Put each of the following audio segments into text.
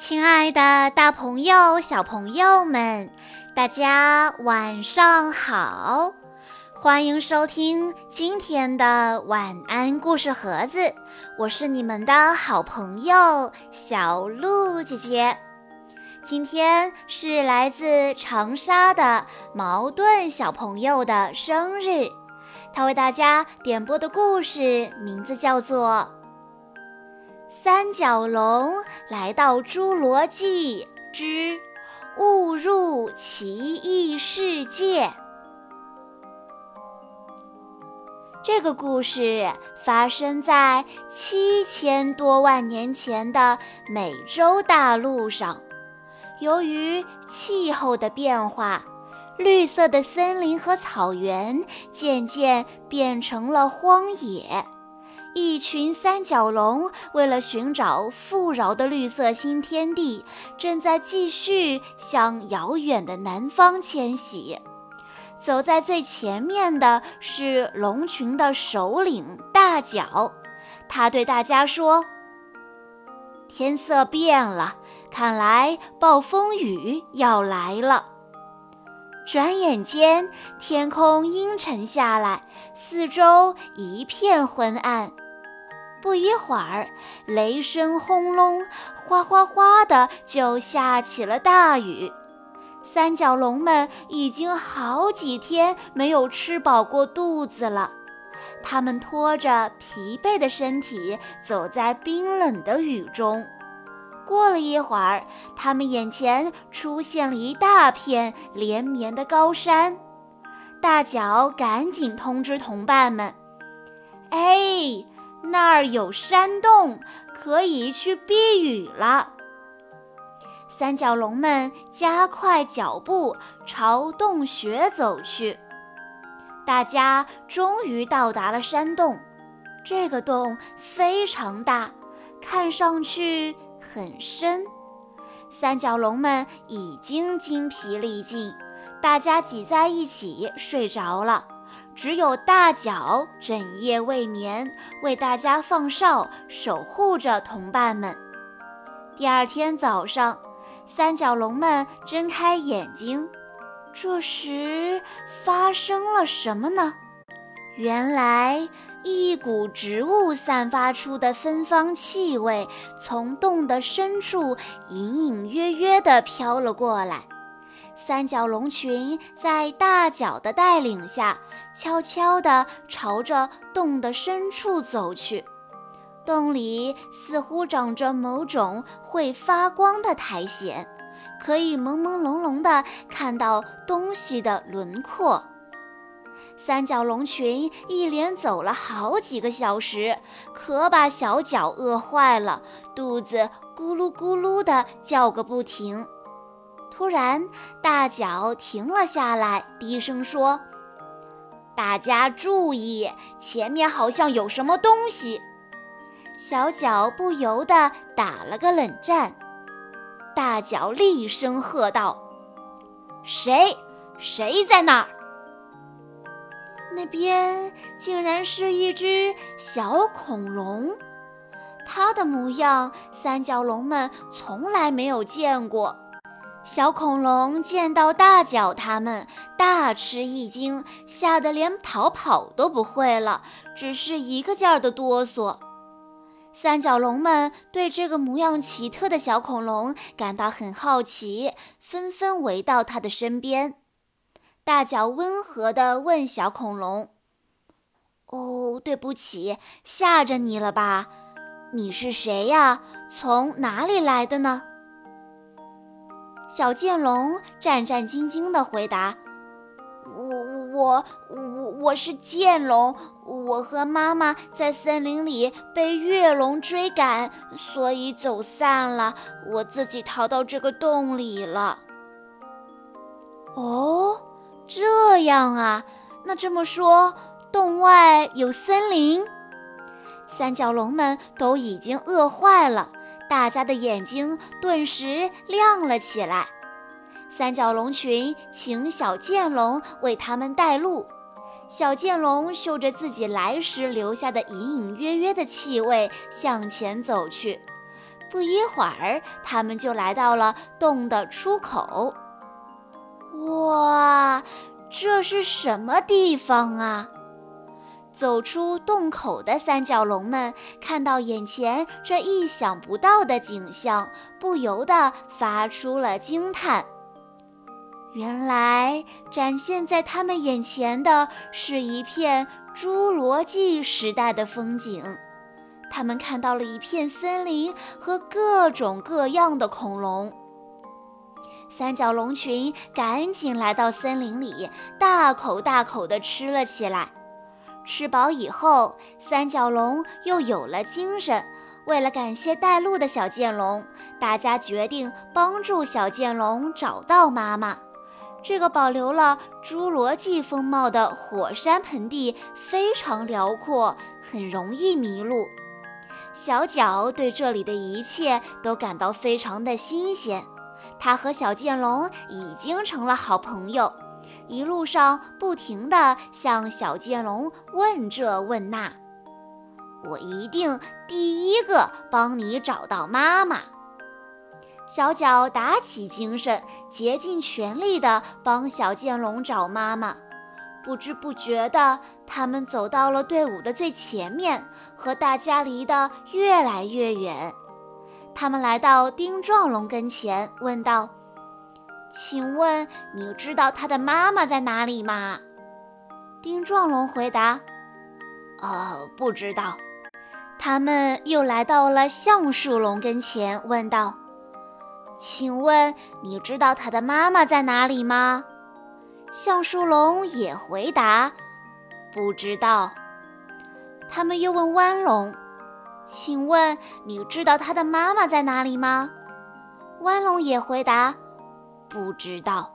亲爱的，大朋友、小朋友们，大家晚上好！欢迎收听今天的晚安故事盒子，我是你们的好朋友小鹿姐姐。今天是来自长沙的矛盾小朋友的生日，他为大家点播的故事名字叫做。三角龙来到侏罗纪之误入奇异世界。这个故事发生在七千多万年前的美洲大陆上。由于气候的变化，绿色的森林和草原渐渐变成了荒野。一群三角龙为了寻找富饶的绿色新天地，正在继续向遥远的南方迁徙。走在最前面的是龙群的首领大角，他对大家说：“天色变了，看来暴风雨要来了。”转眼间，天空阴沉下来，四周一片昏暗。不一会儿，雷声轰隆，哗哗哗的就下起了大雨。三角龙们已经好几天没有吃饱过肚子了，它们拖着疲惫的身体走在冰冷的雨中。过了一会儿，它们眼前出现了一大片连绵的高山。大脚赶紧通知同伴们：“哎！”那儿有山洞，可以去避雨了。三角龙们加快脚步朝洞穴走去。大家终于到达了山洞。这个洞非常大，看上去很深。三角龙们已经精疲力尽，大家挤在一起睡着了。只有大脚整夜未眠，为大家放哨，守护着同伴们。第二天早上，三角龙们睁开眼睛，这时发生了什么呢？原来，一股植物散发出的芬芳气味从洞的深处隐隐约约地飘了过来。三角龙群在大脚的带领下，悄悄地朝着洞的深处走去。洞里似乎长着某种会发光的苔藓，可以朦朦胧胧地看到东西的轮廓。三角龙群一连走了好几个小时，可把小脚饿坏了，肚子咕噜咕噜地叫个不停。突然，大脚停了下来，低声说：“大家注意，前面好像有什么东西。”小脚不由得打了个冷战。大脚厉声喝道：“谁？谁在那儿？”那边竟然是一只小恐龙，它的模样，三角龙们从来没有见过。小恐龙见到大脚，他们大吃一惊，吓得连逃跑都不会了，只是一个劲儿的哆嗦。三角龙们对这个模样奇特的小恐龙感到很好奇，纷纷围到它的身边。大脚温和地问小恐龙：“哦，对不起，吓着你了吧？你是谁呀？从哪里来的呢？”小剑龙战战兢兢地回答：“我我我我是剑龙，我和妈妈在森林里被月龙追赶，所以走散了，我自己逃到这个洞里了。”哦，这样啊，那这么说，洞外有森林？三角龙们都已经饿坏了。大家的眼睛顿时亮了起来。三角龙群请小剑龙为他们带路。小剑龙嗅着自己来时留下的隐隐约约的气味，向前走去。不一会儿，他们就来到了洞的出口。哇，这是什么地方啊？走出洞口的三角龙们看到眼前这意想不到的景象，不由得发出了惊叹。原来展现在他们眼前的是一片侏罗纪时代的风景。他们看到了一片森林和各种各样的恐龙。三角龙群赶紧来到森林里，大口大口地吃了起来。吃饱以后，三角龙又有了精神。为了感谢带路的小剑龙，大家决定帮助小剑龙找到妈妈。这个保留了侏罗纪风貌的火山盆地非常辽阔，很容易迷路。小角对这里的一切都感到非常的新鲜，他和小剑龙已经成了好朋友，一路上不停地向小剑龙问这问那。我一定第一个帮你找到妈妈。小角打起精神，竭尽全力地帮小剑龙找妈妈。不知不觉的，他们走到了队伍的最前面，和大家离得越来越远。他们来到丁壮龙跟前，问道：“请问你知道他的妈妈在哪里吗？”丁壮龙回答：“呃，不知道。”他们又来到了橡树龙跟前，问道。请问你知道他的妈妈在哪里吗？橡树龙也回答：“不知道。”他们又问弯龙：“请问你知道他的妈妈在哪里吗？”弯龙也回答：“不知道。”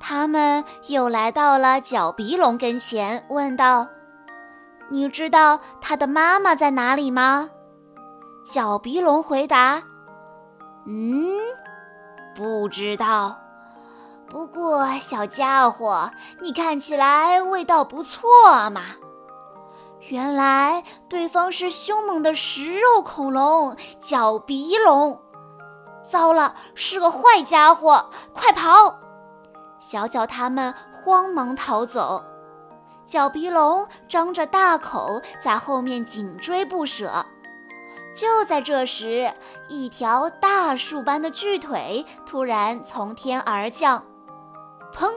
他们又来到了角鼻龙跟前，问道：“你知道他的妈妈在哪里吗？”角鼻龙回答：“嗯。”不知道，不过小家伙，你看起来味道不错嘛。原来对方是凶猛的食肉恐龙角鼻龙。糟了，是个坏家伙，快跑！小脚他们慌忙逃走，角鼻龙张着大口在后面紧追不舍。就在这时，一条大树般的巨腿突然从天而降，砰！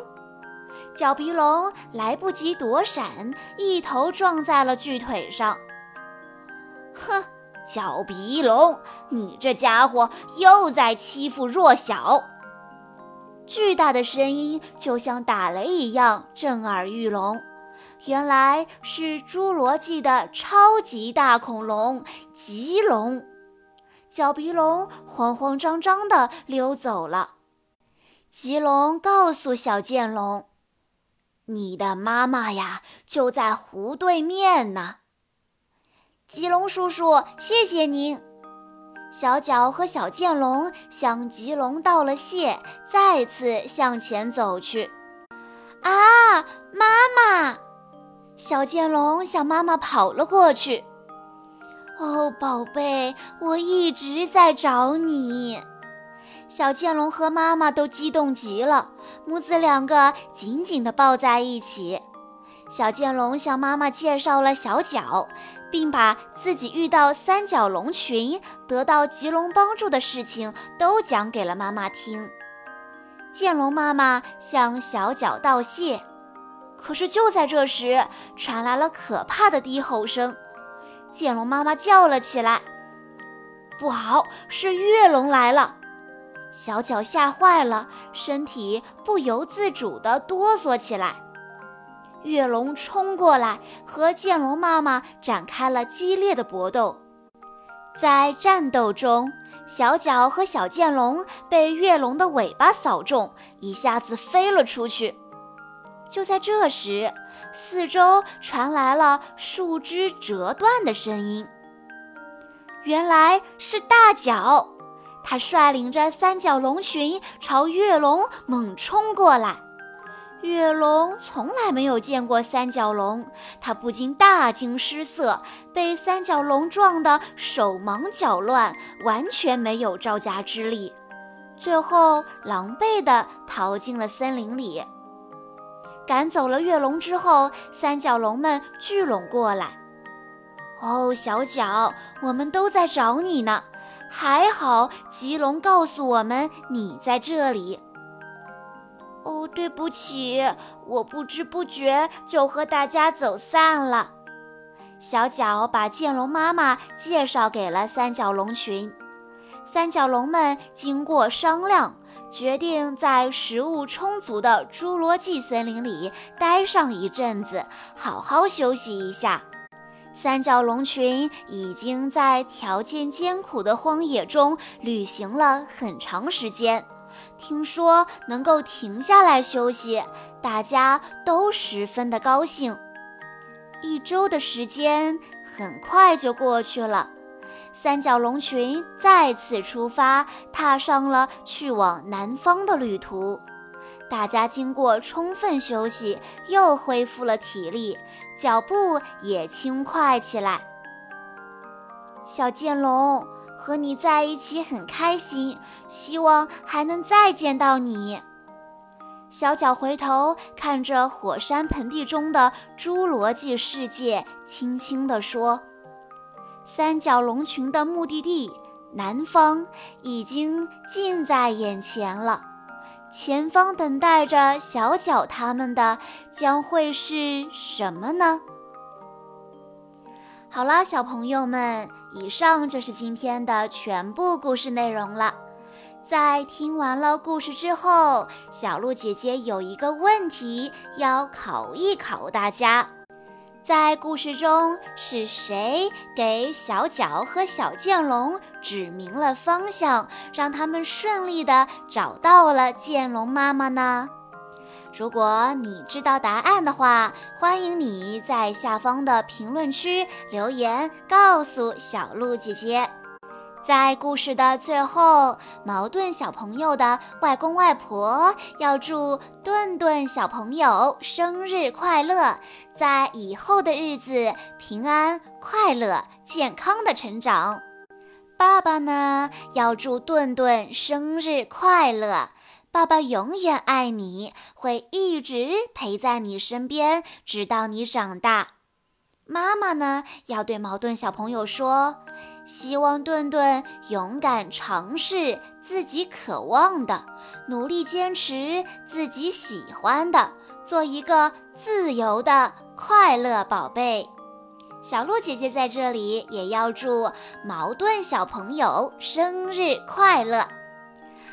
角鼻龙来不及躲闪，一头撞在了巨腿上。哼，角鼻龙，你这家伙又在欺负弱小！巨大的声音就像打雷一样震耳欲聋。原来是侏罗纪的超级大恐龙棘龙，角鼻龙慌慌张张地溜走了。棘龙告诉小剑龙：“你的妈妈呀，就在湖对面呢。”棘龙叔叔，谢谢您。小角和小剑龙向棘龙道了谢，再次向前走去。啊，妈妈！小剑龙向妈妈跑了过去。哦，宝贝，我一直在找你。小剑龙和妈妈都激动极了，母子两个紧紧地抱在一起。小剑龙向妈妈介绍了小角，并把自己遇到三角龙群、得到棘龙帮助的事情都讲给了妈妈听。剑龙妈妈向小角道谢。可是就在这时，传来了可怕的低吼声，剑龙妈妈叫了起来：“不好，是月龙来了！”小角吓坏了，身体不由自主地哆嗦起来。月龙冲过来，和剑龙妈妈展开了激烈的搏斗。在战斗中，小角和小剑龙被月龙的尾巴扫中，一下子飞了出去。就在这时，四周传来了树枝折断的声音。原来是大脚，他率领着三角龙群朝月龙猛冲过来。月龙从来没有见过三角龙，他不禁大惊失色，被三角龙撞得手忙脚乱，完全没有招架之力。最后，狼狈地逃进了森林里。赶走了月龙之后，三角龙们聚拢过来。哦，小角，我们都在找你呢。还好，棘龙告诉我们你在这里。对不起，我不知不觉就和大家走散了。小角把剑龙妈妈介绍给了三角龙群。三角龙们经过商量，决定在食物充足的侏罗纪森林里待上一阵子，好好休息一下。三角龙群已经在条件艰苦的荒野中旅行了很长时间。听说能够停下来休息，大家都十分的高兴。一周的时间很快就过去了，三角龙群再次出发，踏上了去往南方的旅途。大家经过充分休息，又恢复了体力，脚步也轻快起来。小剑龙。和你在一起很开心，希望还能再见到你。小脚回头看着火山盆地中的侏罗纪世界，轻轻地说：“三角龙群的目的地南方已经近在眼前了，前方等待着小脚他们的将会是什么呢？”好啦，小朋友们。以上就是今天的全部故事内容了。在听完了故事之后，小鹿姐姐有一个问题要考一考大家：在故事中是谁给小角和小剑龙指明了方向，让他们顺利的找到了剑龙妈妈呢？如果你知道答案的话，欢迎你在下方的评论区留言告诉小鹿姐姐。在故事的最后，矛盾小朋友的外公外婆要祝顿顿小朋友生日快乐，在以后的日子平安快乐、健康的成长。爸爸呢，要祝顿顿生日快乐。爸爸永远爱你，会一直陪在你身边，直到你长大。妈妈呢，要对矛盾小朋友说：希望顿顿勇敢尝试自己渴望的，努力坚持自己喜欢的，做一个自由的快乐宝贝。小鹿姐姐在这里也要祝矛盾小朋友生日快乐。